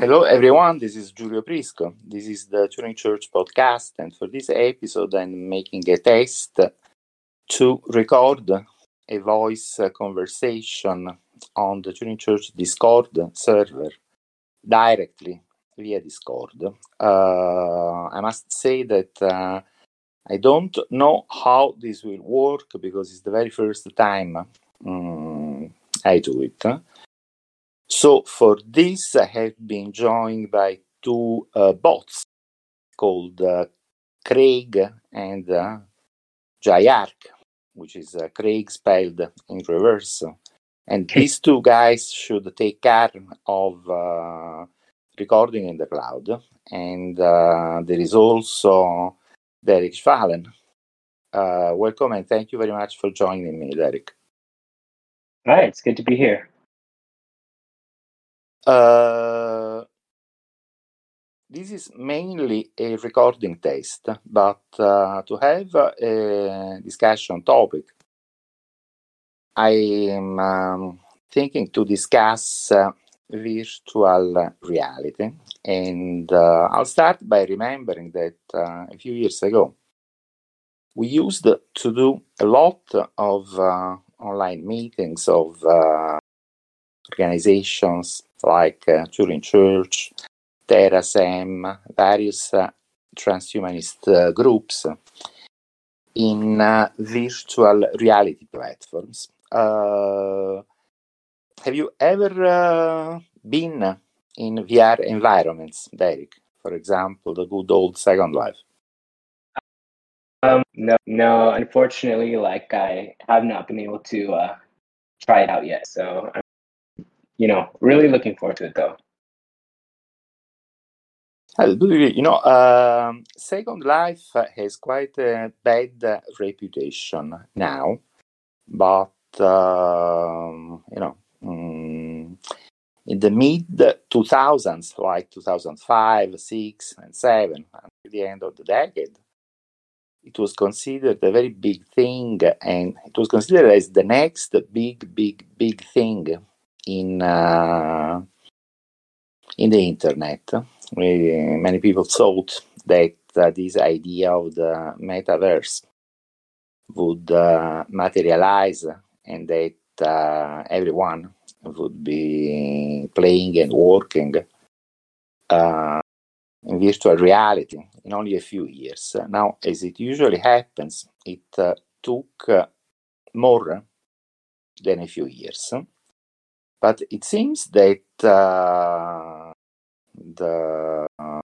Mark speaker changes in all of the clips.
Speaker 1: Hello, everyone. This is Giulio Prisco. This is the Turing Church podcast, and for this episode, I'm making a test to record a voice conversation on the Turing Church Discord server directly via Discord. Uh, I must say that uh, I don't know how this will work because it's the very first time um, I do it. So for this, I have been joined by two uh, bots called uh, Craig and uh, Giarc, which is uh, Craig spelled in reverse. And these two guys should take care of uh, recording in the cloud. And uh, there is also Derek Schwalen. Uh, welcome and thank you very much for joining me, Derek.
Speaker 2: Hi, it's good to be here.
Speaker 1: Uh, this is mainly a recording test, but uh, to have a discussion topic, I am um, thinking to discuss uh, virtual reality. And uh, I'll start by remembering that uh, a few years ago, we used to do a lot of uh, online meetings of organizations like uh, Turing Church, Terasem, various uh, transhumanist uh, groups in uh, virtual reality platforms. Uh, have you ever uh, been in VR environments, Derek? For example, the good old Second Life.
Speaker 2: Um, no, no. Unfortunately, like I have not been able to try it out yet. So you know, really looking forward to it though.
Speaker 1: You know, um, Second Life has quite a bad reputation now, but um, you know, um, in the mid 2000s, like 2005, 6, and 7, until the end of the decade, it was considered a very big thing, and it was considered as the next big, big, big thing in uh, in the internet. Many people thought that uh, this idea of the metaverse would uh, materialize and that uh, everyone would be playing and working uh, in virtual reality in only a few years. Now, as it usually happens, it uh, took more than a few years. But it seems that uh, the uh,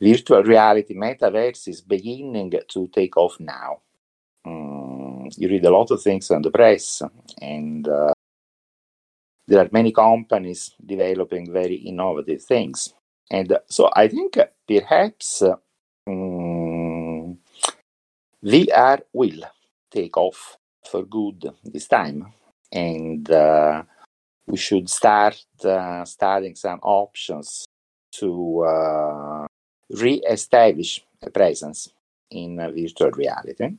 Speaker 1: virtual reality metaverse is beginning to take off now. Um, you read a lot of things on the press, and uh, there are many companies developing very innovative things. And so I think perhaps um, VR will take off for good this time. And uh, we should start uh, studying some options to uh, re-establish a presence in uh, virtual reality.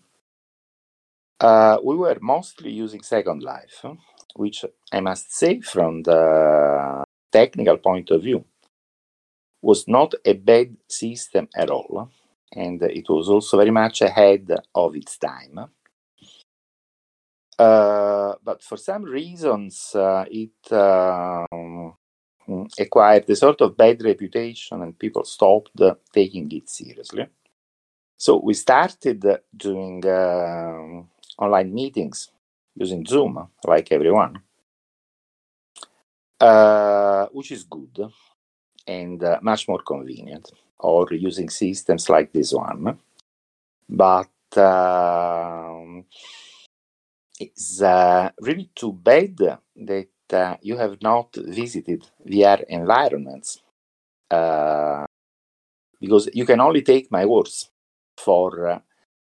Speaker 1: We were mostly using Second Life, which I must say, from the technical point of view, was not a bad system at all, and it was also very much ahead of its time. Uh, but for some reasons, uh, it um, acquired a sort of bad reputation and people stopped taking it seriously. So we started doing uh, online meetings using Zoom, like everyone, uh, which is good and uh, much more convenient, or using systems like this one. But um, it's uh, really too bad that uh, you have not visited VR environments uh, because you can only take my words for uh,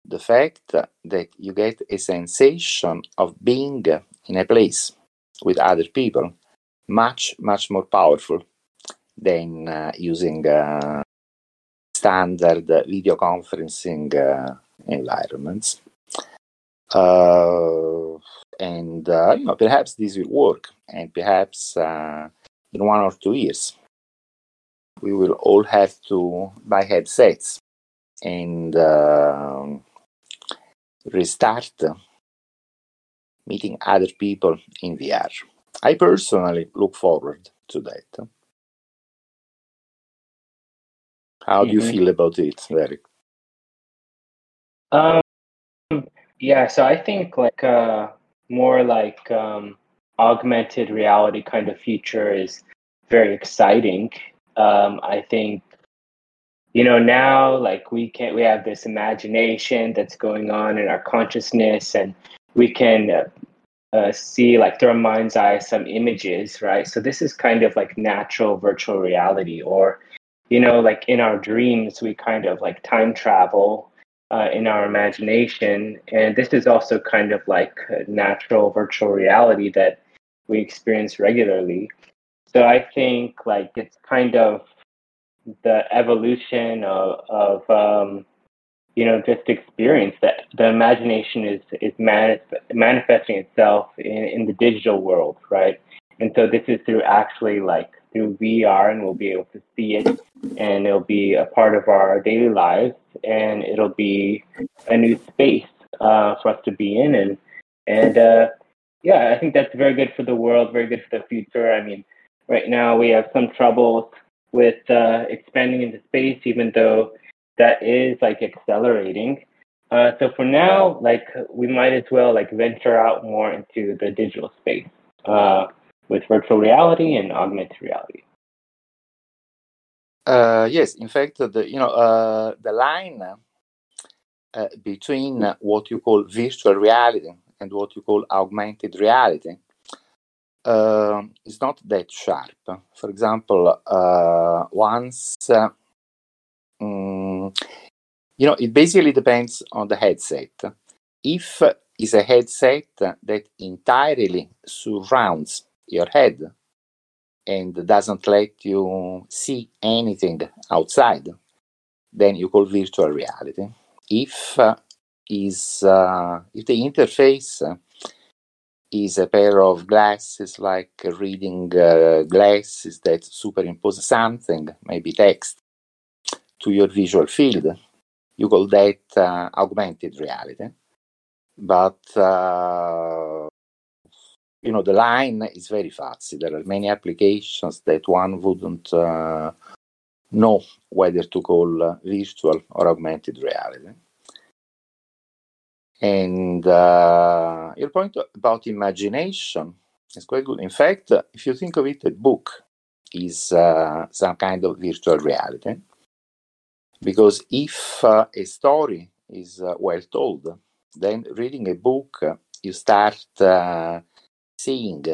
Speaker 1: the fact that you get a sensation of being in a place with other people much, much more powerful than uh, using uh, standard video conferencing environments. Uh, and uh, you know perhaps this will work, and perhaps uh, in one or two years we will all have to buy headsets and uh, restart meeting other people in VR. I personally look forward to that. How do you
Speaker 2: Mhm.
Speaker 1: feel about it, Derek?
Speaker 2: Yeah, so I think like uh, more like um, augmented reality kind of future is very exciting. Um, I think you know now like we can we have this imagination that's going on in our consciousness, and we can uh, uh, see like through our mind's eye some images, right? So this is kind of like natural virtual reality, or you know, like in our dreams, we kind of like time travel uh, in our imagination. And this is also kind of like natural virtual reality that we experience regularly. So I think like it's kind of the evolution of, of um, you know, just experience that the imagination is, is manif- manifesting itself in, in the digital world, right? And so this is through actually like through VR and we'll be able to see it. And it'll be a part of our daily lives and it'll be a new space uh, for us to be in. And and uh, yeah i think that's very good for the world very good for the future. I mean right now we have some troubles with uh, expanding into space even though that is like accelerating. Uh, so for now like we might as well like venture out more into the digital space. Uh, with virtual reality and augmented reality
Speaker 1: Uh, yes, in fact, the you know uh, the line uh, between what you call virtual reality and what you call augmented reality uh, is not that sharp. For example, uh, once mm, you know, it basically depends on the headset. If it's a headset that entirely surrounds your head and doesn't let you see anything outside, then you call virtual reality. If uh, is uh, if the interface is a pair of glasses like reading uh, glasses that superimpose something, maybe text, to your visual field, you call that uh, augmented reality. But uh, you know the line is very fuzzy. There are many applications that one wouldn't uh, know whether to call uh, virtual or augmented reality. And uh, your point about imagination is quite good. In fact, if you think of it, a book is uh, some kind of virtual reality. Because if uh, a story is uh, well told, then reading a book, you start seeing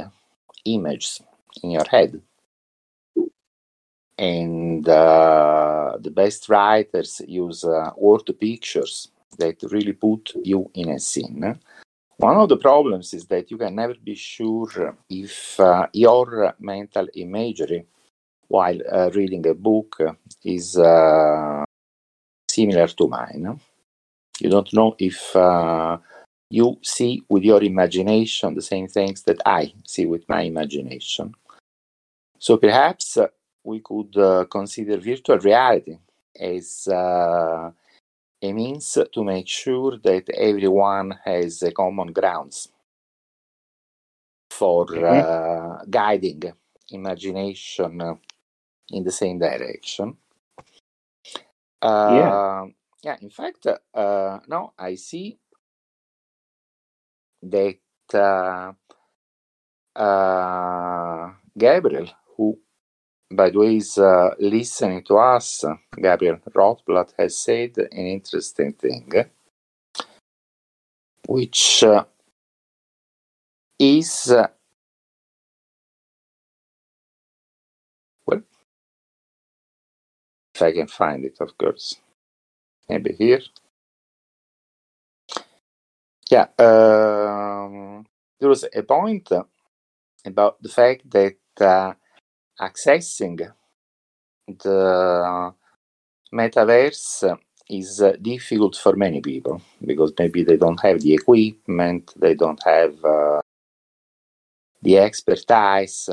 Speaker 1: images in your head. And uh, the best writers use uh, word pictures that really put you in a scene. One of the problems is that you can never be sure if uh, your mental imagery while uh, reading a book is uh, similar to mine. You don't know if uh, you see with your imagination the same things that I see with my imagination. So perhaps uh, we could uh, consider virtual reality as uh, a means to make sure that everyone has a common grounds for uh, guiding imagination in the same direction. Uh, yeah, in fact, uh, now I see that uh, uh, Gabriel, who by the way is uh, listening to us, Gabriel Rothblatt has said an interesting thing, which is well, if I can find it, of course, maybe here. Yeah, um, there was a point about the fact that uh, accessing the metaverse is uh, difficult for many people because maybe they don't have the equipment, they don't have uh, the expertise,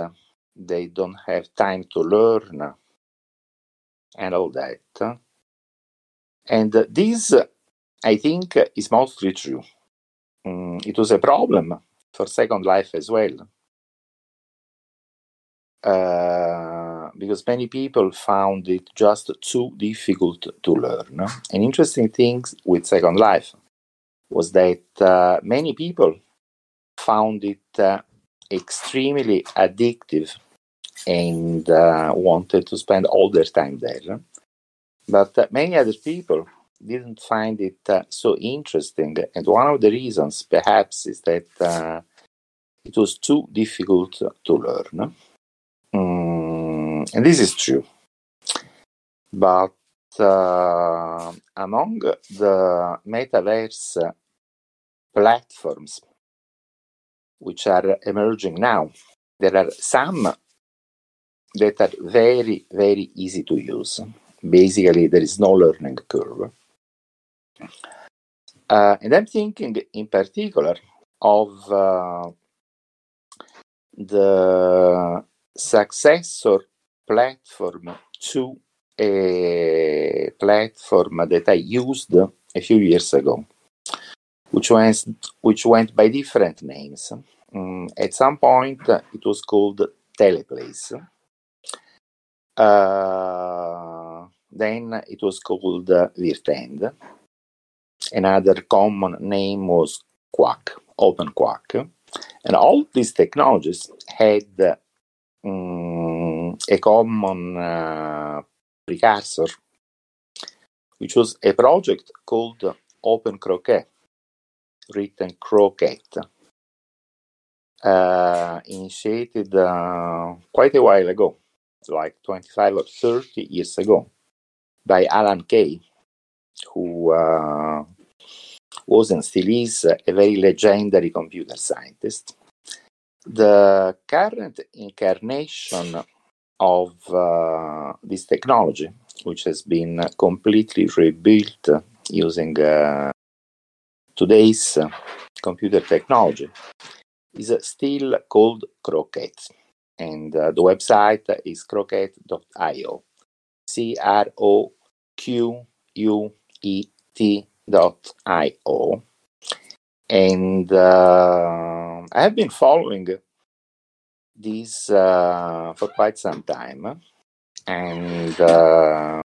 Speaker 1: they don't have time to learn. and all that. And this, I think, is mostly true. Mm, it was a problem for Second Life as well. Uh, because many people found it just too difficult to learn. An interesting thing with Second Life was that uh, many people found it uh, extremely addictive and uh, wanted to spend all their time there. But many other people didn't find it uh, so interesting. And one of the reasons, perhaps, is that uh, it was too difficult to learn. Mm, and this is true. But uh, among the metaverse platforms which are emerging now, there are some that are very, very easy to use. Basically, there is no learning curve. Uh, and I'm thinking in particular of uh, the successor platform to a platform that I used a few years ago, which went, which went by different names. Um, at some point, it was called Teleplace. Uh, then it was called uh, Virtend. Another common name was Qwaq, OpenQwaq. And all these technologies had um, a common uh, precursor, which was a project called Open Croquet, written Croquet, uh, initiated uh, quite a while ago, like 25 or 30 years ago, by Alan Kay, who uh, was and still is a very legendary computer scientist. The current incarnation of uh, this technology, which has been completely rebuilt using uh, today's computer technology, is still called Croquet. And uh, the website is croquet.io. C R O Q U E T dot io. And uh, I have been following this uh, for quite some time. And uh,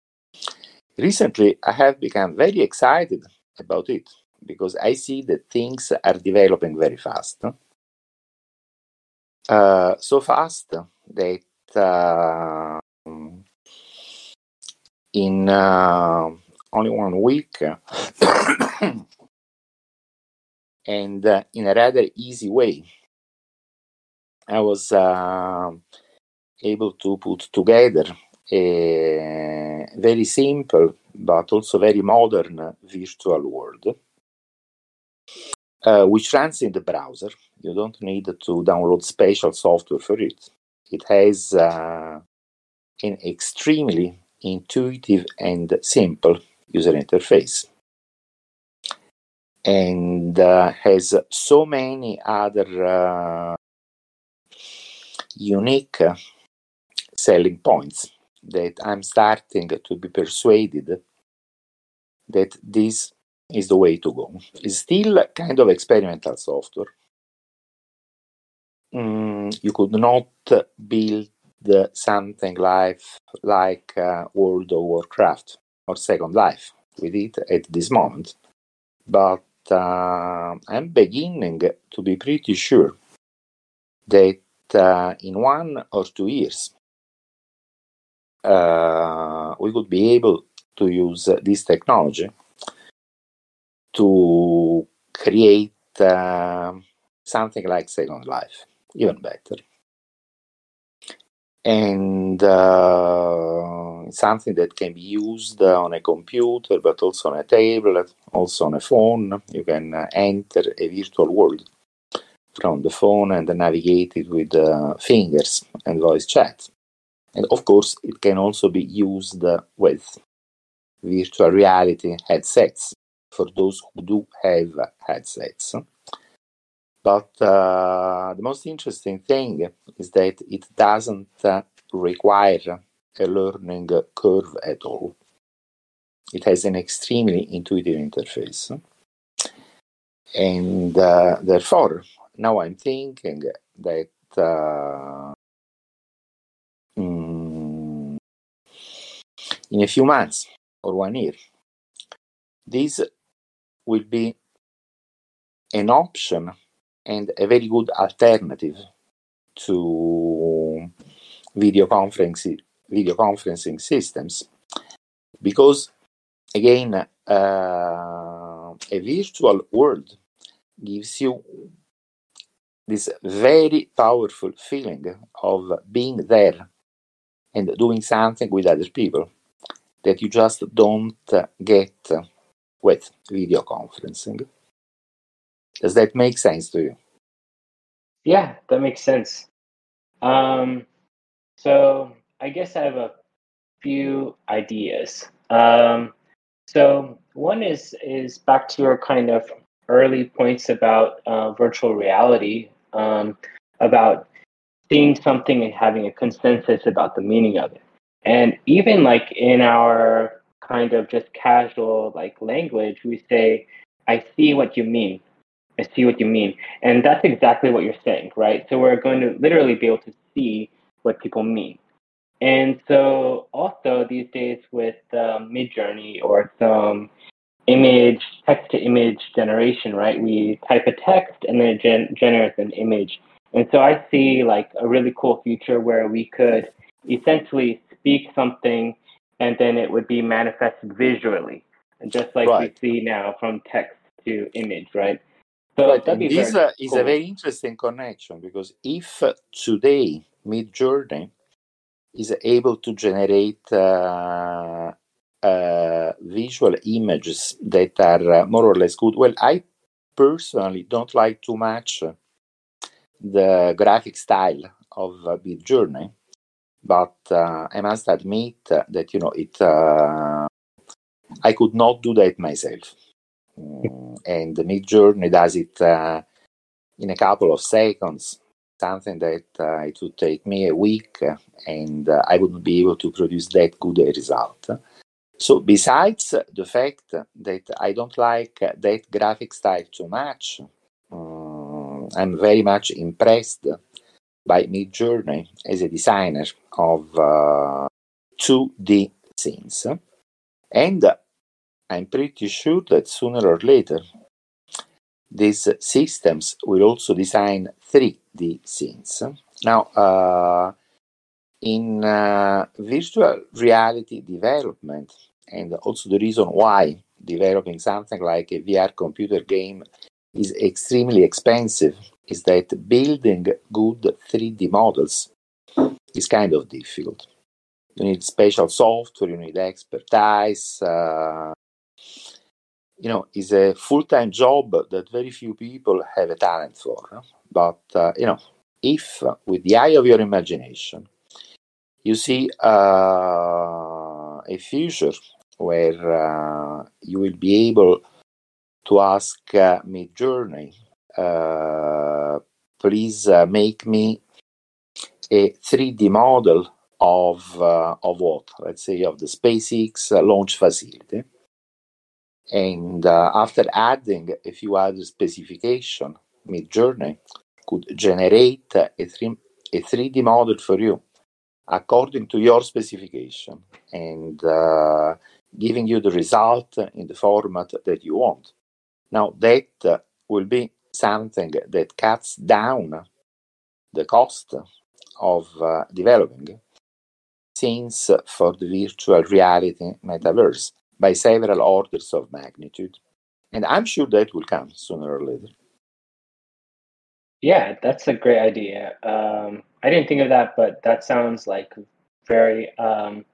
Speaker 1: recently I have become very excited about it because I see that things are developing very fast. Uh, so fast that uh, in uh, only one week and uh, in a rather easy way, I was uh, able to put together a very simple but also very modern virtual world uh, which runs in the browser. You don't need to download special software for it. It has uh, an extremely intuitive and simple user interface and uh, has so many other uh, unique selling points that I'm starting to be persuaded that this is the way to go. It's still kind of experimental software. Mm, you could not build something like like uh, World of Warcraft or Second Life with it at this moment, but uh, I'm beginning to be pretty sure that uh, in one or two years uh, we would be able to use this technology to create uh, something like Second Life, even better. And uh, something that can be used on a computer, but also on a tablet, also on a phone. You can uh, enter a virtual world from the phone and navigate it with uh, fingers and voice chat. And of course, it can also be used with virtual reality headsets for those who do have headsets. But uh, the most interesting thing is that it doesn't uh, require a learning curve at all. It has an extremely intuitive interface. And uh, therefore, now I'm thinking that uh, mm, in a few months or one year, this will be an option and a very good alternative to video conferencing video conferencing systems because again uh, a virtual world gives you this very powerful feeling of being there and doing something with other people that you just don't get with video conferencing. Does that make sense to you?
Speaker 2: Yeah, that makes sense. Um, so I guess I have a few ideas. Um, so one is is back to your kind of early points about uh, virtual reality, um, about seeing something and having a consensus about the meaning of it. And even like in our kind of just casual like language, we say, I see what you mean. I see what you mean. And that's exactly what you're saying, right? So we're going to literally be able to see what people mean. And so also these days with um, Midjourney or some image, text to image generation, right? We type a text and then it gen- generates an image. And so I see like a really cool future where we could essentially speak something and then it would be manifested visually, and just like right. we see now from text to image, right?
Speaker 1: So right. this uh, is a very interesting connection because if today Midjourney is able to generate uh, uh, visual images that are uh, more or less good, well, I personally don't like too much the graphic style of uh, Midjourney but uh, I must admit that you know it. Uh, I could not do that myself, mm, and the Midjourney does it uh, in a couple of seconds. Something that uh, it would take me a week, and uh, I wouldn't be able to produce that good a result. So, besides the fact that I don't like that graphic style too much, um, I'm very much impressed by Midjourney as a designer of uh, 2D scenes. And I'm pretty sure that sooner or later, these systems will also design 3D scenes. Now, uh, in uh, virtual reality development, and also the reason why developing something like a VR computer game is extremely expensive is that building good 3D models is kind of difficult. You need special software, you need expertise. Uh, you know, is a full time job that very few people have a talent for. But, uh, you know, if with the eye of your imagination you see uh, a future where uh, you will be able to ask uh, Midjourney uh, please uh, make me a 3D model of uh, of what? Let's say of the SpaceX launch facility. And after adding a few other specification, Midjourney could generate a, three, a 3D model for you according to your specification and uh, giving you the result in the format that you want. Now, that uh, will be something that cuts down the cost of uh, developing scenes for the virtual reality metaverse by several orders of magnitude. And I'm sure that will come sooner or later.
Speaker 2: Yeah, that's a great idea. Um, I didn't think of that, but that sounds like very, um,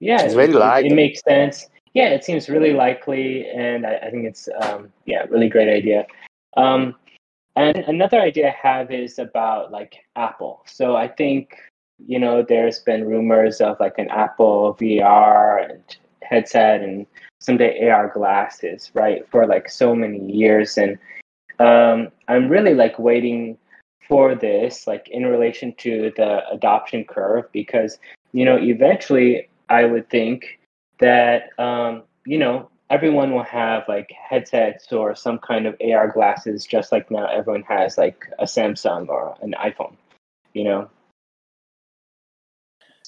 Speaker 2: yeah,
Speaker 1: it's very
Speaker 2: it, it, makes sense. Yeah, it seems really likely, and I, I think it's, um, yeah, really great idea. Um, and another idea I have is about like Apple. So I think you know there's been rumors of like an Apple VR and headset and someday AR glasses, right? For like so many years, and um, I'm really like waiting for this, like in relation to the adoption curve, because you know, eventually I would think that, um, you know, everyone will have like headsets or some kind of AR glasses, just like now everyone has like a Samsung or an iPhone, you know?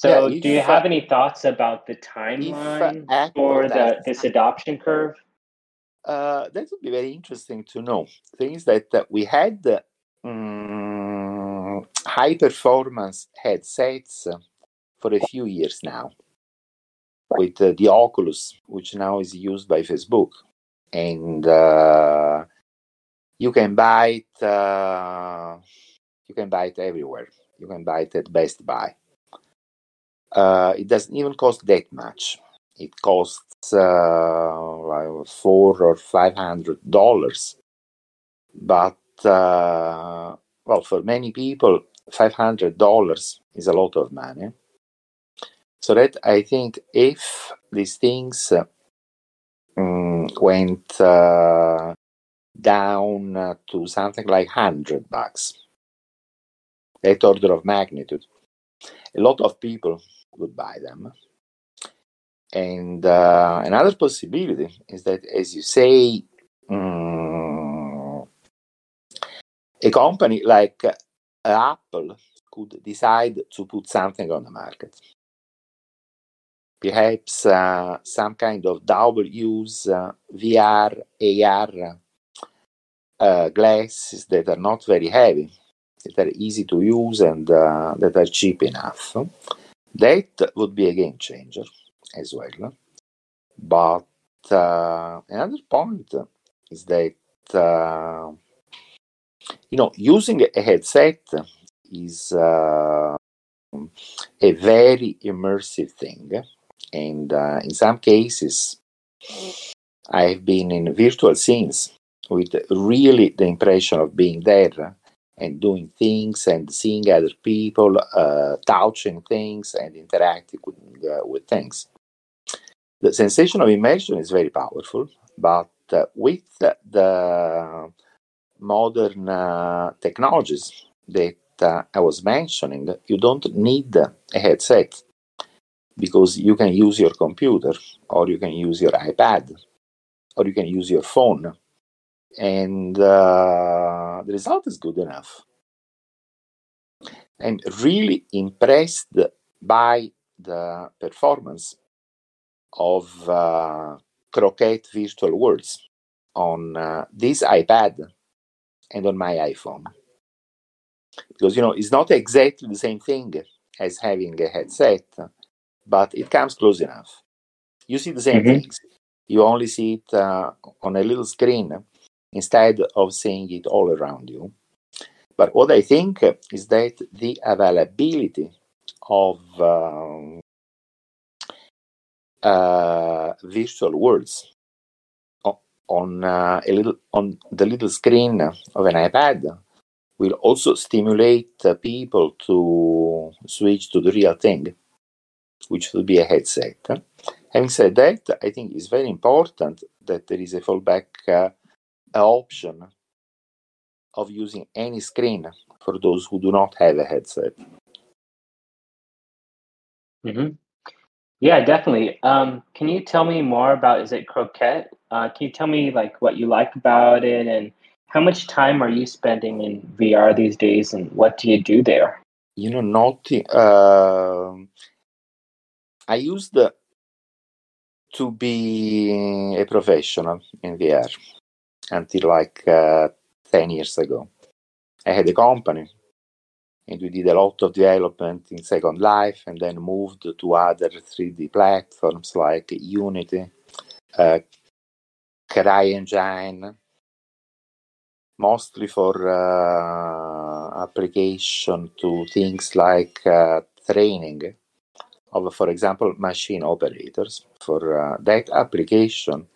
Speaker 2: So,
Speaker 1: Yeah,
Speaker 2: do you have any thoughts about the timeline for the this adoption curve?
Speaker 1: Uh, that would be very interesting to know. Things that uh, we had uh, mm, high performance headsets uh, for a few years now with uh, the Oculus, which now is used by Facebook, and uh, you can buy it. Uh, you can buy it everywhere. You can buy it at Best Buy. Uh, it doesn't even cost that much. It costs uh, four or five hundred dollars, but uh, well, for many people, five hundred dollars is a lot of money. So that I think if these things uh, mm, went uh, down to something like hundred bucks, that order of magnitude, a lot of people would buy them. And uh, another possibility is that, as you say, mm, a company like uh, Apple could decide to put something on the market. Perhaps uh, some kind of double use uh, VR, AR uh, glasses that are not very heavy, that are easy to use, and uh, that are cheap enough. That would be a game changer as well. But uh, another point is that uh, you know using a headset is uh, a very immersive thing, and uh, in some cases, I have been in virtual scenes with really the impression of being there and doing things and seeing other people, uh, touching things and interacting with, uh, with things. The sensation of immersion is very powerful, but uh, with the modern uh, technologies that uh, I was mentioning, you don't need a headset because you can use your computer or you can use your iPad or you can use your phone and uh, the result is good enough. I'm really impressed by the performance of uh, Croquette Virtual Worlds on uh, this iPad and on my iPhone. Because, you know, it's not exactly the same thing as having a headset, but it comes close enough. You see the same
Speaker 2: hmm
Speaker 1: things. You only see it uh, on a little screen instead of seeing it all around you. But what I think is that the availability of um, uh, virtual worlds on uh, a little on the little screen of an iPad will also stimulate people to switch to the real thing, which will be a headset. Having said that, I think it's very important that there is a fallback uh, option of using any screen for those who do not have a headset.
Speaker 2: hmm Yeah, definitely. Um, can you tell me more about, is it Croquette? Uh, can you tell me like what you like about it and how much time are you spending in VR these days and what do you do there?
Speaker 1: You know, not um I used to be a professional in VR until like uh, 10 years ago. I had a company and we did a lot of development in Second Life and then moved to other 3D platforms like Unity, uh, CryEngine, mostly for uh, application to things like uh, training of, for example, machine operators. For uh, that application,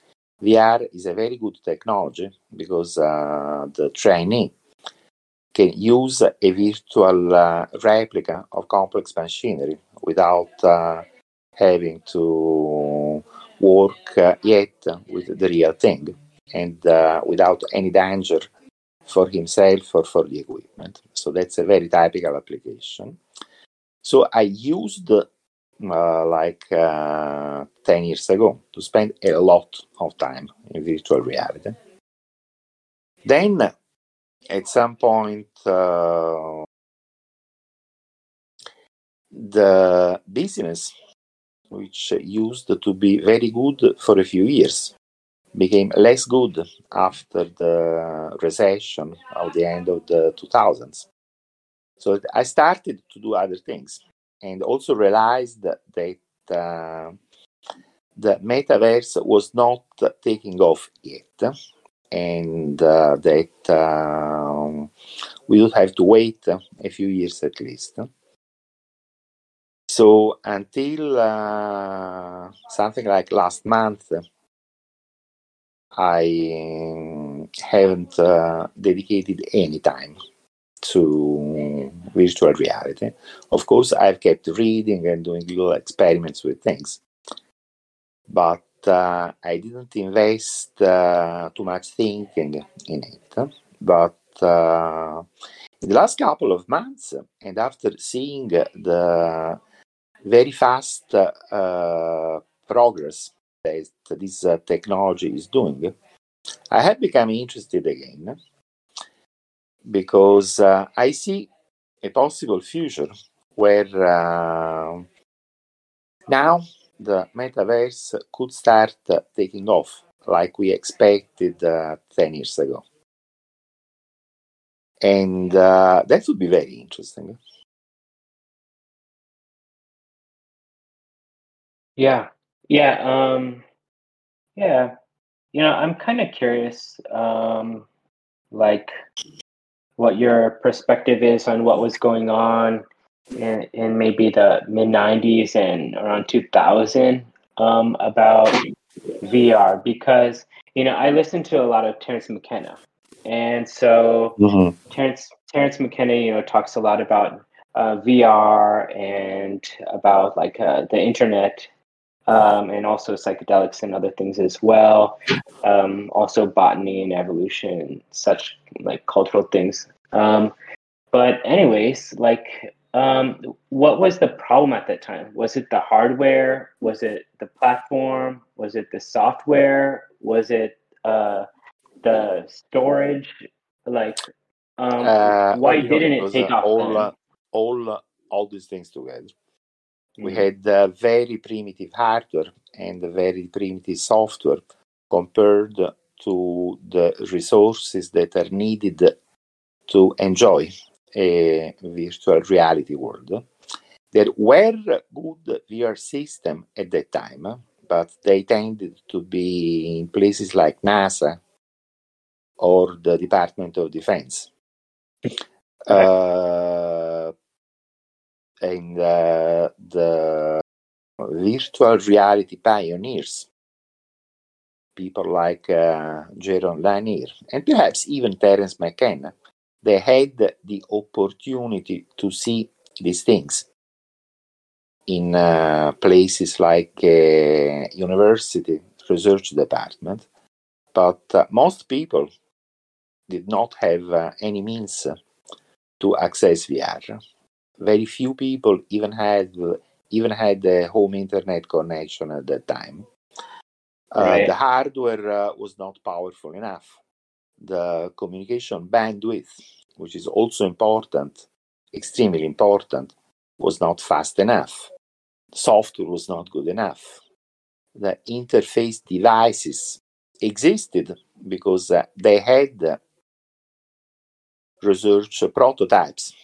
Speaker 1: VR is a very good technology because uh, the trainee can use a virtual uh, replica of complex machinery without uh, having to work uh, yet with the real thing and uh, without any danger for himself or for the equipment. So that's a very typical application. So I used uh, like uh, 10 years ago to spend a lot of time in virtual reality. Then, at some point, uh, the business, which used to be very good for a few years, became less good after the recession of the end of the 2000s. So I started to do other things and also realized that, uh, the metaverse was not taking off yet and uh, that um, we would have to wait a few years at least. So until uh, something like last month, I haven't uh, dedicated any time to virtual reality. Of course, I've kept reading and doing little experiments with things, but uh, I didn't invest uh, too much thinking in it. But uh, in the last couple of months, and after seeing the very fast uh, progress that this uh, technology is doing, I have become interested again because uh, I see a possible future where uh, now the metaverse could start taking off like we expected uh, 10 years ago. And uh, that would be very interesting.
Speaker 2: Yeah. Yeah. Um, yeah. You know, I'm kind of curious, um, like, what your perspective is on what was going on in, in maybe the mid 90s and around 2000 um, about VR because you know I listened to a lot of Terence McKenna, and so mm-hmm. Terence Terence McKenna you know talks a lot about uh, VR and about like uh, the internet um, and also psychedelics and other things as well. Um, also botany and evolution such like cultural things. Um, but anyways, like, um, what was the problem at that time? Was it the hardware? Was it the platform? Was it the software? Was it uh, the storage? Like, um, uh, why didn't it, take off?
Speaker 1: All, all, all these things together. We mm. had uh, very primitive hardware and very primitive software compared to the resources that are needed to enjoy a virtual reality world. There were good VR systems at that time, but they tended to be in places like NASA or the Department of Defense. Uh, and uh, the virtual reality pioneers, people like uh, Jaron Lanier, and perhaps even Terence McKenna, they had the opportunity to see these things in uh, places like uh, university research department. But uh, most people did not have uh, any means to access vr very few people even had even had a home internet connection at that time. Uh, right. The hardware uh, was not powerful enough. The communication bandwidth, which is also important, extremely important, was not fast enough. Software was not good enough. The interface devices existed because uh, they had research prototypes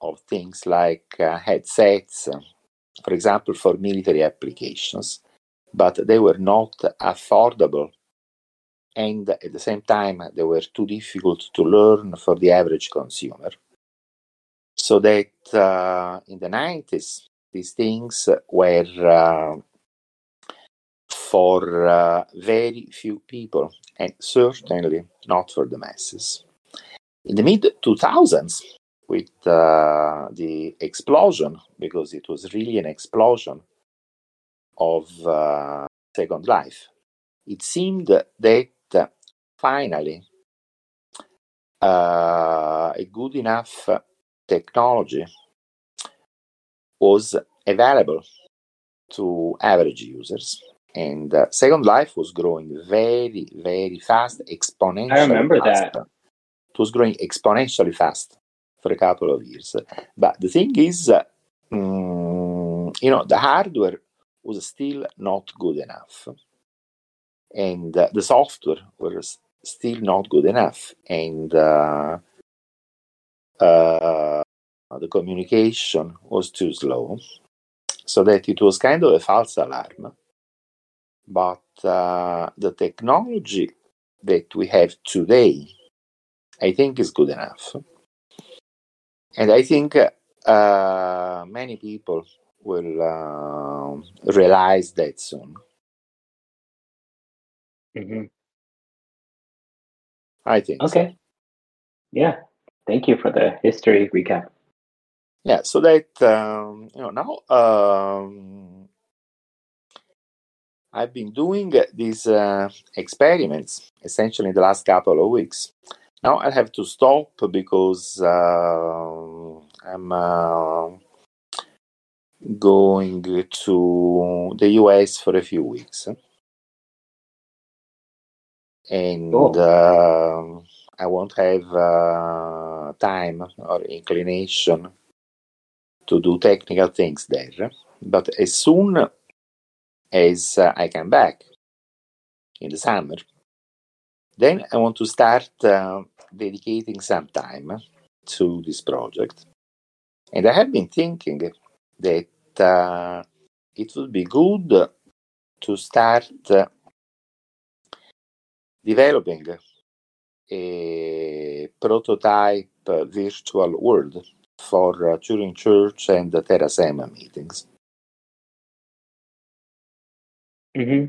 Speaker 1: of things like uh, headsets, for example, for military applications, but they were not affordable. And at the same time, they were too difficult to learn for the average consumer. So that uh, in the 90s, these things were uh, for uh, very few people and certainly not for the masses. In the mid 2000s, with uh, the explosion, because it was really an explosion of uh, Second Life. It seemed that finally uh, a good enough technology was available to average users. And uh, Second Life was growing very, very fast, exponentially.
Speaker 2: I remember that.
Speaker 1: It was growing exponentially fast for a couple of years. But the thing is, mm, you know, the hardware was still not good enough, and uh, the software was still not good enough, and uh, uh, the communication was too slow, so that it was kind of a false alarm. But uh, the technology that we have today, I think, is good enough. And I think uh, many people will uh, realize that soon.
Speaker 2: hmm
Speaker 1: I think. so.
Speaker 2: Okay. Yeah. Thank you for the history recap.
Speaker 1: Yeah. So that um, you know now um, I've been doing these uh, experiments essentially in the last couple of weeks. Now I have to stop because uh, I'm uh, going to the US for a few weeks. And
Speaker 2: Cool.
Speaker 1: um I won't have uh, time or inclination to do technical things there. But as soon as uh, I come back in the summer, then I want to start uh, dedicating some time to this project. And I have been thinking that uh, it would be good to start uh, developing a prototype virtual world for uh, Turing Church and the Terasem meetings.
Speaker 2: hmm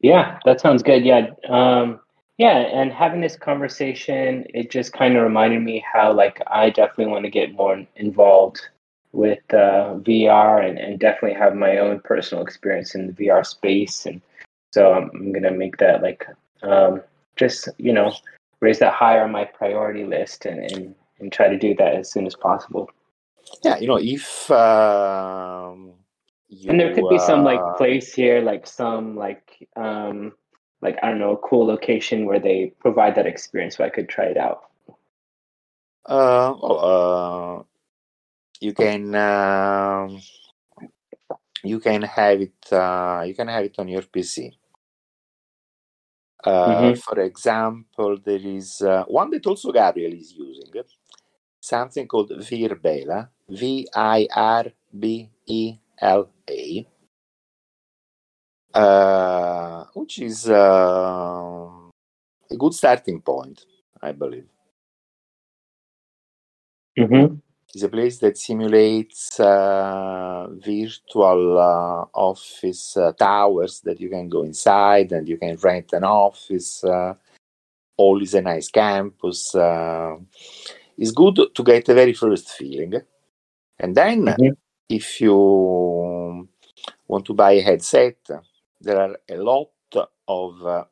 Speaker 2: Yeah, that sounds good. Yeah. Um, yeah, and having this conversation, it just kind of reminded me how like I definitely want to get more involved with uh, VR and, and definitely have my own personal experience in the VR space. And so I'm, I'm gonna make that like um, just you know raise that higher on my priority list and, and and try to do that as soon as possible.
Speaker 1: Yeah, you know, if um, you,
Speaker 2: And there could be some like
Speaker 1: uh,
Speaker 2: place here, like some like um like I don't know, a cool location where they provide that experience so I could try it out.
Speaker 1: uh, well, uh, you can um, you can have it uh, you can have it on your PC. Uh,
Speaker 2: Mhm.
Speaker 1: For example, there is uh, one that also Gabriel is using, something called Virbela, V I R B E L A, uh, which is uh, a good starting point, I believe.
Speaker 2: Mm-hmm.
Speaker 1: It's a place that simulates uh, virtual uh, office uh, towers that you can go inside and you can rent an office. Uh, all is a nice campus. Uh, it's good to get the very first feeling. And then,
Speaker 2: Mhm.
Speaker 1: if you want to buy a headset, there are a lot of uh,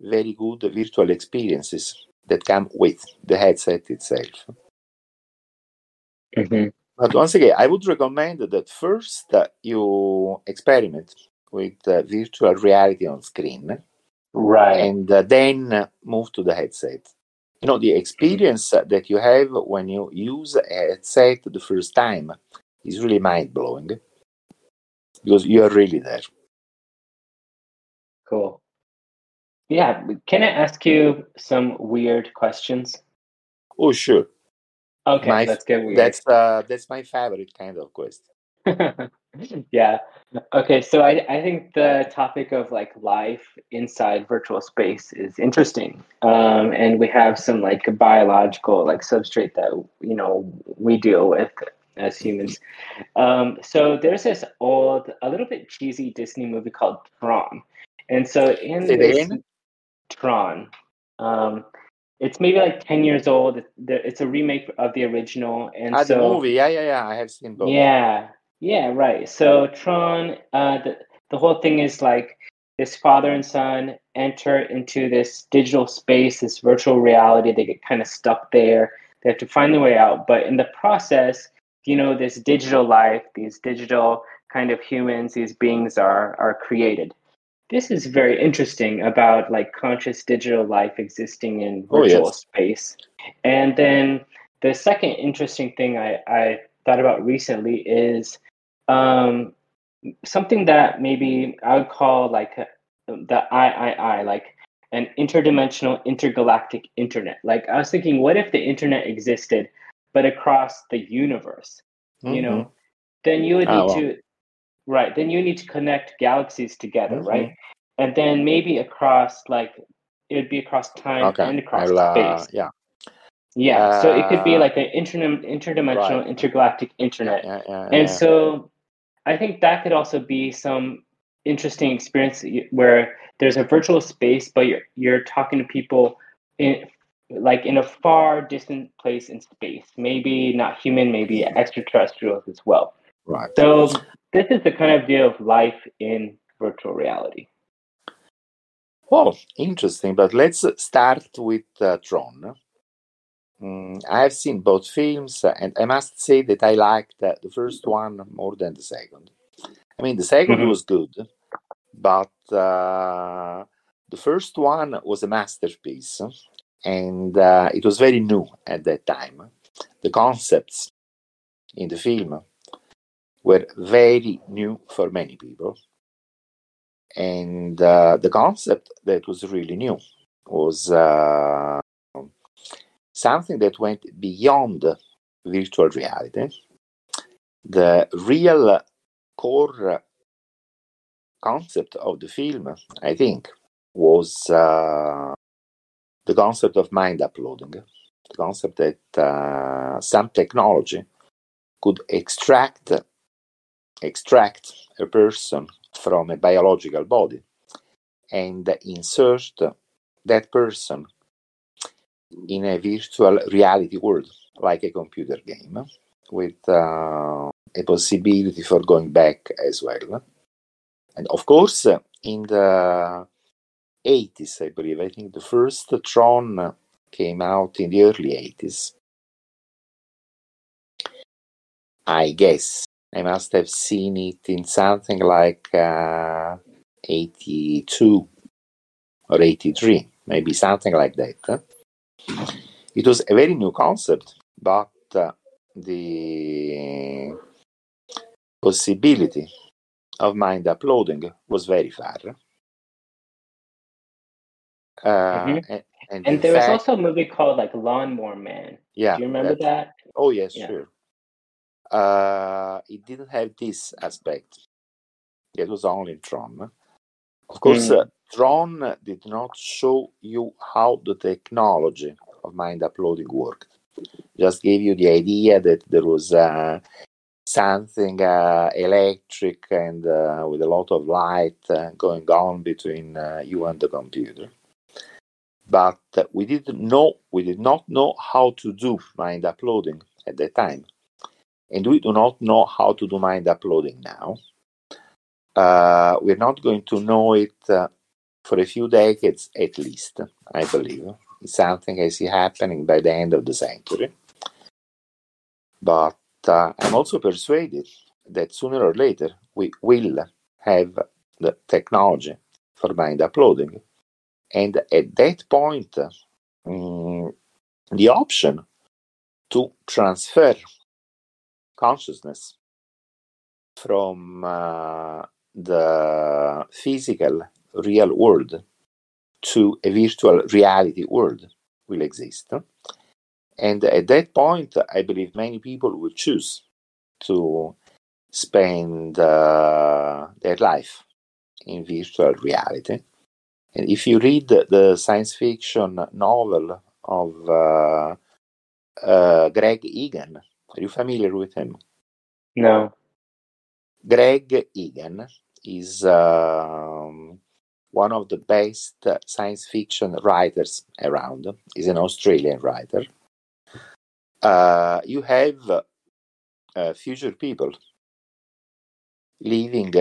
Speaker 1: very good virtual experiences that come with the headset itself.
Speaker 2: Mm-hmm.
Speaker 1: But once again, I would recommend that first uh, you experiment with uh, virtual reality on screen
Speaker 2: Right.
Speaker 1: and uh, then move to the headset. You know, the experience uh, that you have when you use a headset the first time is really mind blowing because you are really there.
Speaker 2: Cool. Yeah. Can I ask you some weird questions?
Speaker 1: Oh, sure.
Speaker 2: Okay,
Speaker 1: My-
Speaker 2: let's get weird.
Speaker 1: That's uh, that's my favorite kind of quest.
Speaker 2: yeah. Okay, so I, I think the topic of like life inside virtual space is interesting. Um, and we have some like biological like substrate that you know we deal with as humans. Um, so there's this old, a little bit cheesy Disney movie called Tron. And so in
Speaker 1: Say
Speaker 2: this? Tron, um, it's maybe like 10 years old. It's a remake of the original. And
Speaker 1: Ah,
Speaker 2: so
Speaker 1: the movie. Yeah, yeah, yeah. I have seen both.
Speaker 2: yeah, yeah, right. So Tron, uh, the the whole thing is like this father and son enter into this digital space, this virtual reality. They get kind of stuck there. They have to find their way out, but in the process, you know, this digital life, these digital kind of humans, these beings are are created. This is very interesting about like conscious digital life existing in virtual oh, yes. space. And then the second interesting thing I, I thought about recently is um, something that maybe I would call like the III, like an interdimensional intergalactic internet. Like I was thinking, what if the internet existed, but across the universe? Mm-hmm. You know, mm-hmm. then you would ah, need oh, to, right? Then you need to connect galaxies together, mm-hmm. right? And then maybe across like it would be across time okay. and across uh, space.
Speaker 1: Yeah.
Speaker 2: Yeah, uh, so it could be uh, like an inter- interdimensional, right. intergalactic internet.
Speaker 1: Yeah, yeah,
Speaker 2: and so I think that could also be some interesting experience where there's a virtual space, but you're you're talking to people in like in a far distant place in space. Maybe not human, maybe extraterrestrials as well.
Speaker 1: Right.
Speaker 2: So this is the kind of view of life in virtual reality.
Speaker 1: Well, interesting. But let's start with uh, Tron. Mm, I have seen both films, and I must say that I liked the first one more than the second. I mean, the 2nd mm-hmm. was good, but uh, the first one was a masterpiece, and uh, it was very new at that time. The concepts in the film were very new for many people, and uh, the concept that was really new was uh, something that went beyond virtual reality. The real core concept of the film, I think, was uh, the concept of mind uploading, the concept that uh, some technology could extract extract a person from a biological body and insert that person in a virtual reality world, like a computer game, with uh, a possibility for going back as well. And of course, in the 80s, I believe, I think the first Tron came out in the early 80s. I guess I must have seen it in something like uh, 82 or 83, maybe something like that. It was a very new concept, but uh, the possibility of mind uploading was very far.
Speaker 2: Uh, mm-hmm. and, and, and there fact, was also a movie called like Lawnmower Man.
Speaker 1: Yeah,
Speaker 2: do you remember that?
Speaker 1: Oh yes, yeah. sure. Uh, it didn't have this aspect. It was only Tron. Of course, mm. uh, Tron did not show you how the technology of mind uploading worked. Just gave you the idea that there was uh, something uh, electric and uh, with a lot of light uh, going on between uh, you and the computer. But we didn't know, we did not know how to do mind uploading at that time. And we do not know how to do mind uploading now. Uh, we're not going to know it uh, for a few decades at least, I believe. It's something I see happening by the end of the century. But uh, I'm also persuaded that sooner or later we will have the technology for mind uploading. And at that point, um, the option to transfer consciousness from uh, the physical real world to a virtual reality world will exist. And at that point, I believe many people will choose to spend uh, their life in virtual reality. And if you read the science fiction novel of uh, uh, Greg Egan, are you familiar with him?
Speaker 2: No.
Speaker 1: Greg Egan is um, one of the best science fiction writers around. He's an Australian writer. Uh, you have uh, future people living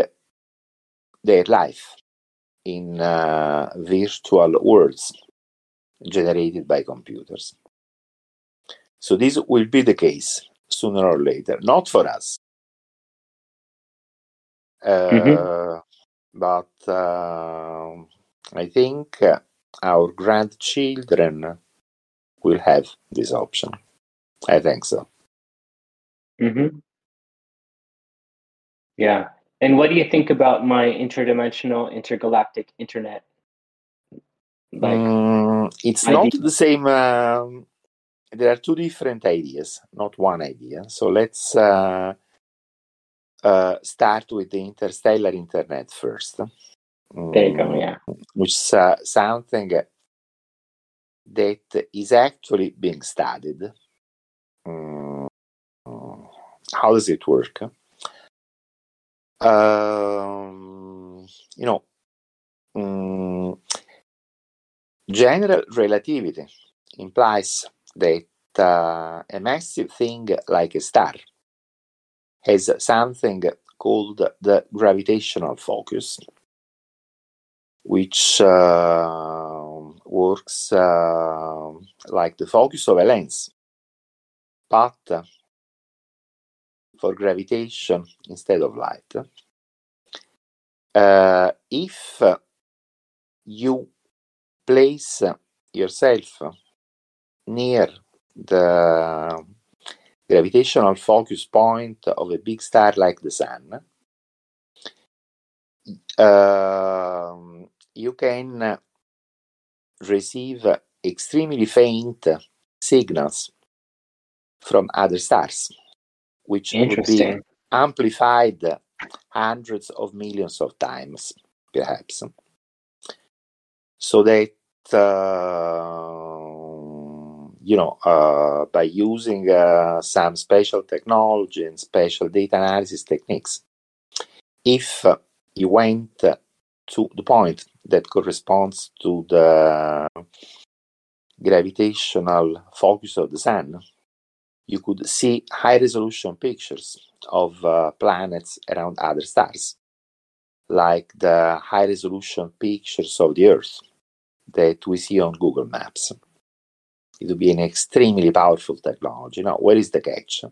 Speaker 1: their life in uh, virtual worlds generated by computers. So this will be the case sooner or later, not for us,
Speaker 2: Mm-hmm.
Speaker 1: but uh, I think uh, our grandchildren will have this option. I think so.
Speaker 2: Mm-hmm. Yeah. And what do you think about my interdimensional intergalactic internet?
Speaker 1: Like, mm, it's not the same. Um, there are two different ideas, not one idea. So let's uh, uh, start with the interstellar internet first.
Speaker 2: There you go. Yeah.
Speaker 1: Which is uh, something that is actually being studied. Um, how does it work? Um, you know, um, general relativity implies that uh, a massive thing like a star has something called the gravitational focus, which uh, works uh, like the focus of a lens, but for gravitation instead of light. Uh, if you place yourself near the gravitational focus point of a big star like the sun, uh, you can receive extremely faint signals from other stars which would be amplified hundreds of millions of times, perhaps. So that, uh, you know, uh, by using uh, some special technology and special data analysis techniques, if you went to the point that corresponds to the gravitational focus of the sun, you could see high resolution pictures of uh, planets around other stars, like the high resolution pictures of the Earth that we see on Google Maps. It would be an extremely powerful technology. Now, where is the catch?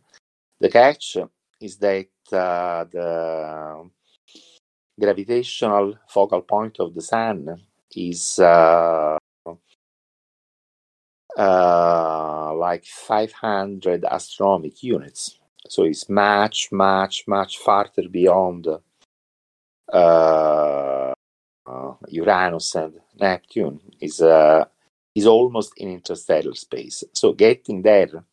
Speaker 1: The catch is that uh, the gravitational focal point of the sun is uh, uh, like 500 astronomical units. So it's much, much, much farther beyond uh, uh, Uranus and Neptune. is uh, is almost in interstellar space. So getting there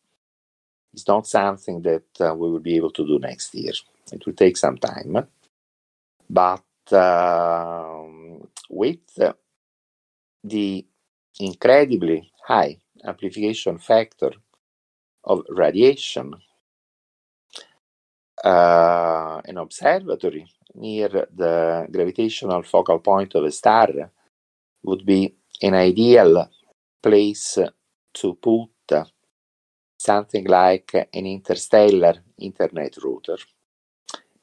Speaker 1: is not something that uh, we will be able to do next year. It will take some time, but um, with the incredibly high amplification factor of radiation, uh, an observatory near the gravitational focal point of a star would be an ideal place to put something like an interstellar internet router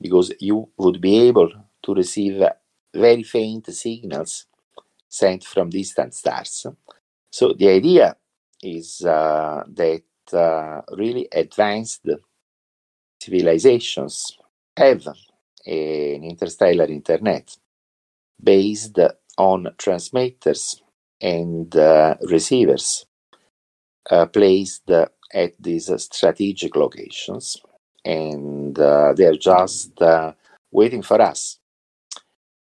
Speaker 1: because you would be able to receive very faint signals sent from distant stars. So the idea is uh, that uh, really advanced civilizations have an interstellar internet based on transmitters and uh, receivers uh, placed at these strategic locations and uh, they're just uh, waiting for us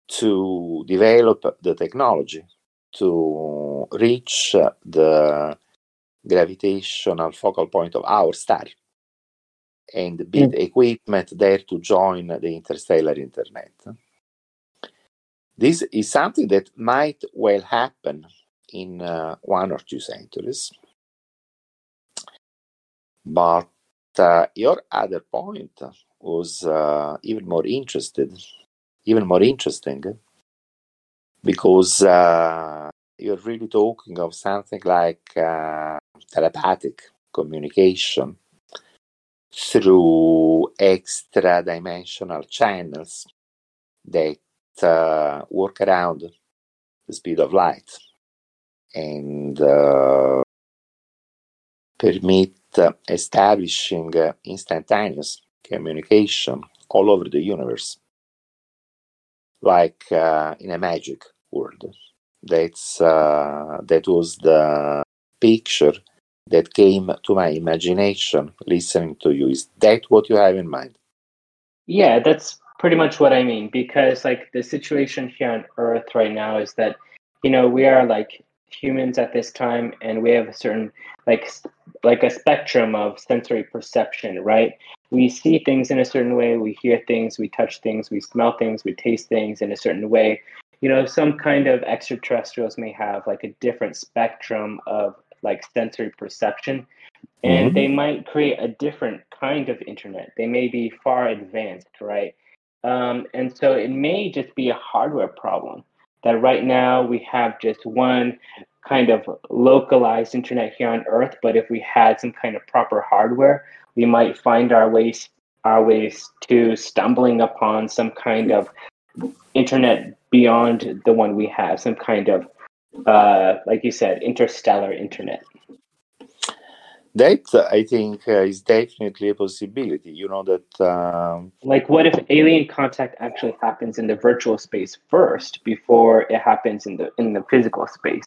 Speaker 1: to develop the technology to reach the gravitational focal point of our star and build mm. equipment there to join the interstellar internet. This is something that might well happen in uh, one or two centuries. But uh, your other point was uh, even more interested, even more interesting, because uh, you're really talking of something like uh, telepathic communication through extra dimensional channels that uh, work around the speed of light and uh, permit establishing instantaneous communication all over the universe like uh, in a magic world. That's uh, that was the picture that came to my imagination listening to you. Is that what you have in mind?
Speaker 2: Yeah, that's pretty much what I mean. Because like the situation here on Earth right now is that you know we are like humans at this time, and we have a certain like like a spectrum of sensory perception, right? We see things in a certain way, we hear things, we touch things, we smell things, we taste things in a certain way. You know, some kind of extraterrestrials may have like a different spectrum of like sensory perception and
Speaker 1: Mhm.
Speaker 2: they might create a different kind of internet. They may be far advanced, right? Um, and so it may just be a hardware problem that right now we have just one kind of localized internet here on Earth. But if we had some kind of proper hardware, we might find our ways our ways to stumbling upon some kind of internet beyond the one we have, some kind of uh, like you said, interstellar internet.
Speaker 1: That I think uh, is definitely a possibility. You know that um,
Speaker 2: Like, what if alien contact actually happens in the virtual space first before it happens in the in the physical space?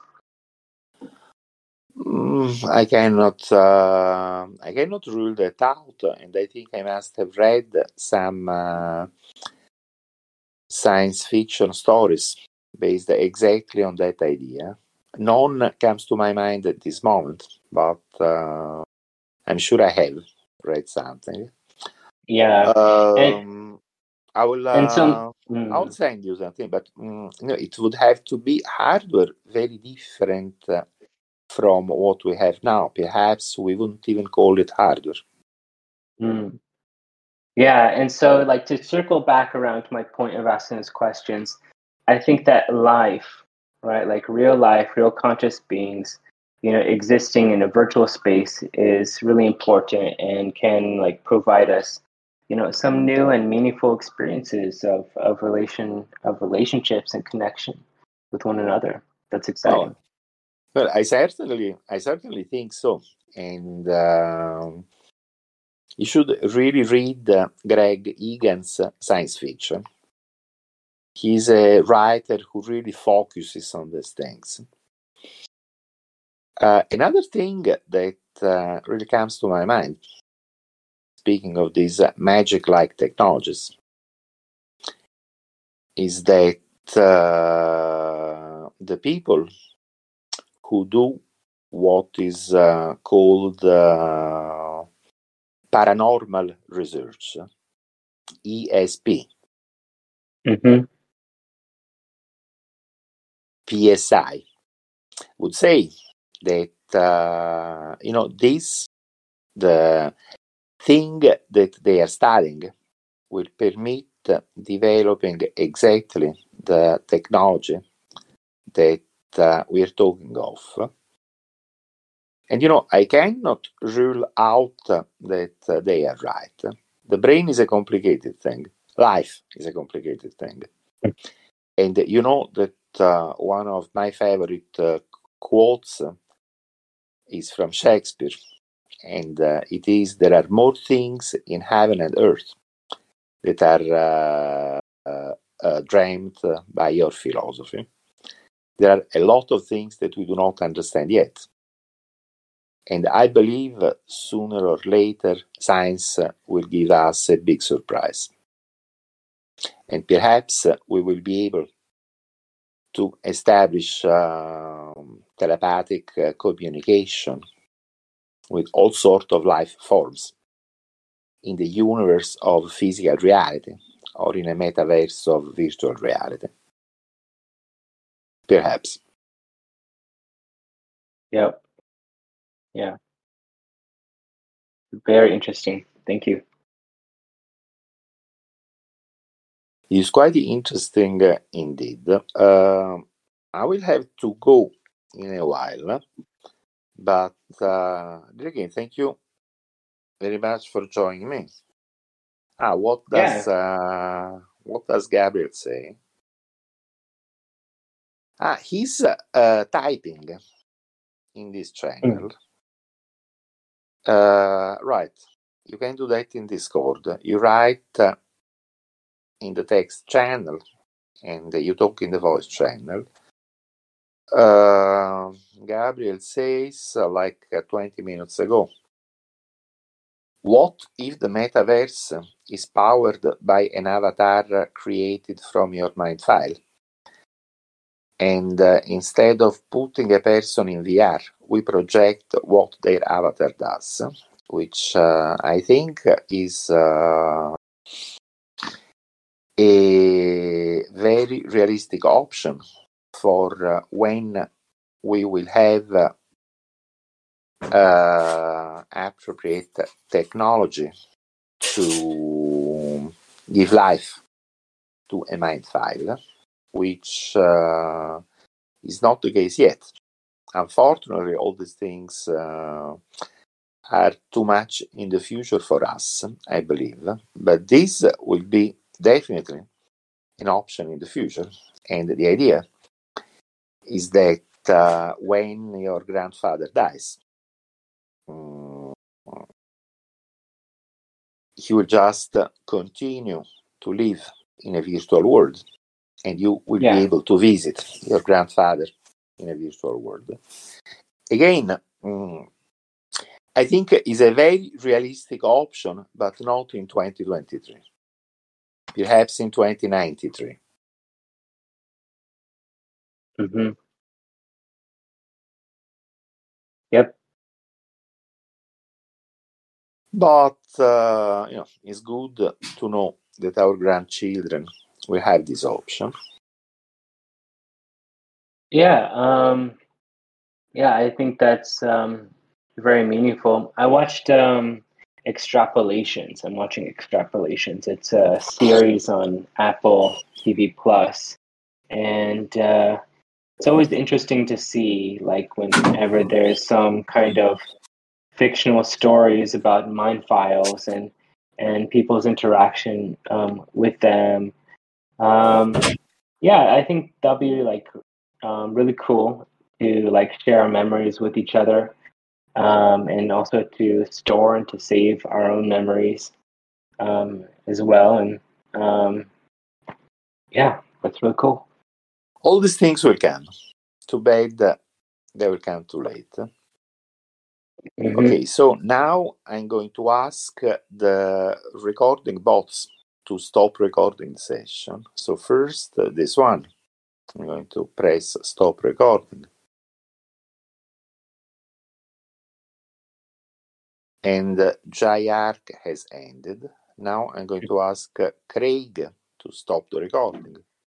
Speaker 1: mm, I cannot uh, I cannot rule that out, and I think I must have read some uh, science fiction stories based exactly on that idea. None comes to my mind at this moment, but uh, I'm sure I have read something.
Speaker 2: Yeah,
Speaker 1: Um, I will.
Speaker 2: and some.
Speaker 1: Uh,
Speaker 2: mm,
Speaker 1: I'll send you something, but mm, know, it would have to be hardware very different uh, from what we have now. Perhaps we wouldn't even call it hardware.
Speaker 2: mm. Yeah, and so like to circle back around to my point of asking those questions, I think that life, right, like real life, real conscious beings, you know, existing in a virtual space is really important and can like provide us, you know, some new and meaningful experiences of of relation of relationships and connection with one another. That's exciting.
Speaker 1: Oh, well, I certainly, I certainly think so. And um, you should really read uh, Greg Egan's science fiction. He's a writer who really focuses on these things. Uh, another thing that uh, really comes to my mind, speaking of these uh, magic-like technologies, is that uh, the people who do what is uh, called uh, paranormal research, ESP,
Speaker 2: Mm-hmm.
Speaker 1: PSI, would say that uh, you know this the thing that they are studying will permit developing exactly the technology that uh, we're talking of. And you know, I cannot rule out that uh, they are right. The brain is a complicated thing. Life is a complicated thing. And you know that uh, one of my favorite uh, quotes is from Shakespeare, and uh, it is There are more things in heaven and earth that are uh, uh, uh, dreamed by your philosophy. There are a lot of things that we do not understand yet. And I believe sooner or later science will give us a big surprise. And perhaps we will be able to establish um, telepathic uh, communication with all sorts of life forms in the universe of physical reality or in a metaverse of virtual reality. Perhaps.
Speaker 2: Yep. Yeah. Very interesting. Thank you.
Speaker 1: It's quite interesting uh, indeed. Uh, I will have to go in a while, but uh, again, thank you very much for joining me. Ah, what does uh, what does Gabriel say? Ah, he's uh, typing in this channel. Uh, right, you can do that in Discord. You write uh, in the text channel, and you talk in the voice channel. Uh, Gabriel says, uh, like uh, 20 minutes ago, what if the metaverse is powered by an avatar created from your mind file? And uh, instead of putting a person in VR, we project what their avatar does, which uh, I think is a very realistic option for uh, when we will have uh, appropriate technology to give life to a mind file, which uh, is not the case yet. Unfortunately, all these things uh, are too much in the future for us, I believe. But this will be definitely an option in the future. And the idea is that uh, when your grandfather dies, um, he will just continue to live in a virtual world and you will
Speaker 2: Yeah.
Speaker 1: be able to visit your grandfather in a virtual world. Again, mm, I think is a very realistic option, but not in 2023. Perhaps in 2093.
Speaker 2: Hmm Yep.
Speaker 1: But uh, you know, it's good to know that our grandchildren will have this option.
Speaker 2: Yeah. Um, yeah, I think that's um, very meaningful. I watched um, Extrapolations. I'm watching Extrapolations. It's a series on Apple TV Plus, and uh, it's always interesting to see, like, whenever there's some kind of fictional stories about mind files and and people's interaction um, with them. Um, yeah, I think that'll be like um, really cool to like share our memories with each other, um, and also to store and to save our own memories um, as well. And um, yeah, that's really cool.
Speaker 1: All these things will come. Too bad they will come too late.
Speaker 2: Mhm.
Speaker 1: Okay, so now I'm going to ask the recording bots to stop recording the session. So first, uh, this one. I'm going to press stop recording. And uh, Giarc has ended. Now I'm going to ask uh, Craig to stop the recording.